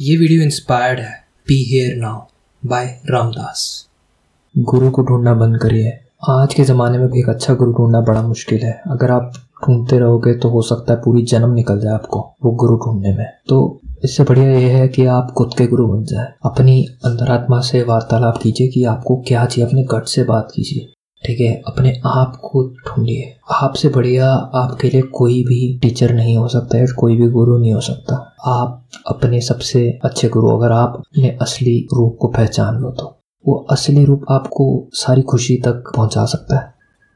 ये video inspired है। Be here now by Ramdas. गुरु को ढूंढना बंद करिए। आज के ज़माने में भी एक अच्छा गुरु ढूंढना बड़ा मुश्किल है। अगर आप ढूंढते रहोगे तो हो सकता है पूरी जन्म निकल जाए आपको वो गुरु ढूँढने में। तो इससे बढ़िया ये है कि आप खुद के गुरु बन जाए। अपनी अंतरात्मा से वार्तालाप कीजिए कि आपको क्या चाहिए। अपने गट से बात कीजिए। ठीक है? अपने आप को ढूंढिए। आपसे बढ़िया आपके लिए कोई भी टीचर नहीं हो सकता है, कोई भी गुरु नहीं हो सकता। आप अपने सबसे अच्छे गुरु अगर आप अपने असली रूप को पहचान लो तो। वो असली रूप आपको सारी खुशी तक पहुँचा सकता है।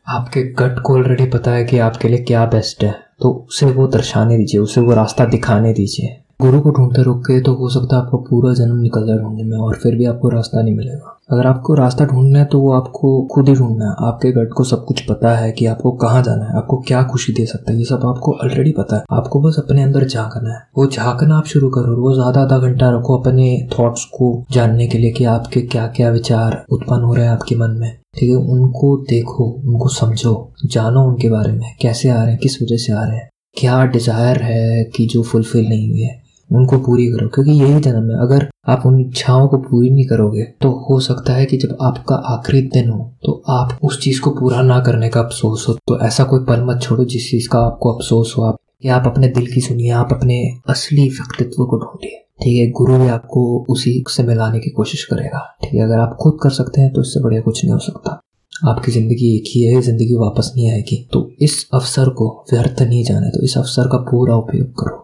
आपके गट को ऑलरेडी पता है कि आपके लिए क्या बेस्ट है। तो उसे वो दर्शाने दीजिए, उसे वो रास्ता दिखाने दीजिए। गुरु को ढूंढते रुक के तो हो सकता है आपका पूरा जन्म निकल जाए ढूँढने में और फिर भी आपको रास्ता नहीं मिलेगा। अगर आपको रास्ता ढूंढना है तो वो आपको खुद ही ढूंढना है। आपके गट को सब कुछ पता है कि आपको कहाँ जाना है, आपको क्या खुशी दे सकता है, ये सब आपको ऑलरेडी पता है। आपको बस अपने अंदर झांकना है। वो झांकना आप शुरू करो वो ज़्यादा आधा घंटा रखो अपने थॉट्स को जानने के लिए कि आपके क्या क्या विचार उत्पन्न हो रहे हैं आपके मन में। ठीक है? उनको देखो, उनको समझो, जानो उनके बारे में, कैसे आ रहे हैं, किस वजह से आ रहे हैं। क्या डिज़ायर है कि जो फुलफिल नहीं हुई है? उनको पूरी करो। क्योंकि यही जन्म है अगर आप उन इच्छाओं को पूरी नहीं करोगे तो हो सकता है कि जब आपका आखिरी दिन हो तो आप उस चीज़ को पूरा ना करने का अफसोस हो। तो ऐसा कोई पल मत छोड़ो जिस चीज़ का आपको अफसोस हो, आप या आप अपने दिल की सुनिए, आप अपने असली व्यक्तित्व को ढूंढिए। ठीक है, गुरु भी आपको उसी से मिलाने की कोशिश करेगा। ठीक है, अगर आप खुद कर सकते हैं तो इससे बढ़िया कुछ नहीं हो सकता। आपकी ज़िंदगी एक ही है ज़िंदगी वापस नहीं आएगी। तो इस अवसर को व्यर्थ नहीं जाने तो इस अवसर का पूरा उपयोग करो।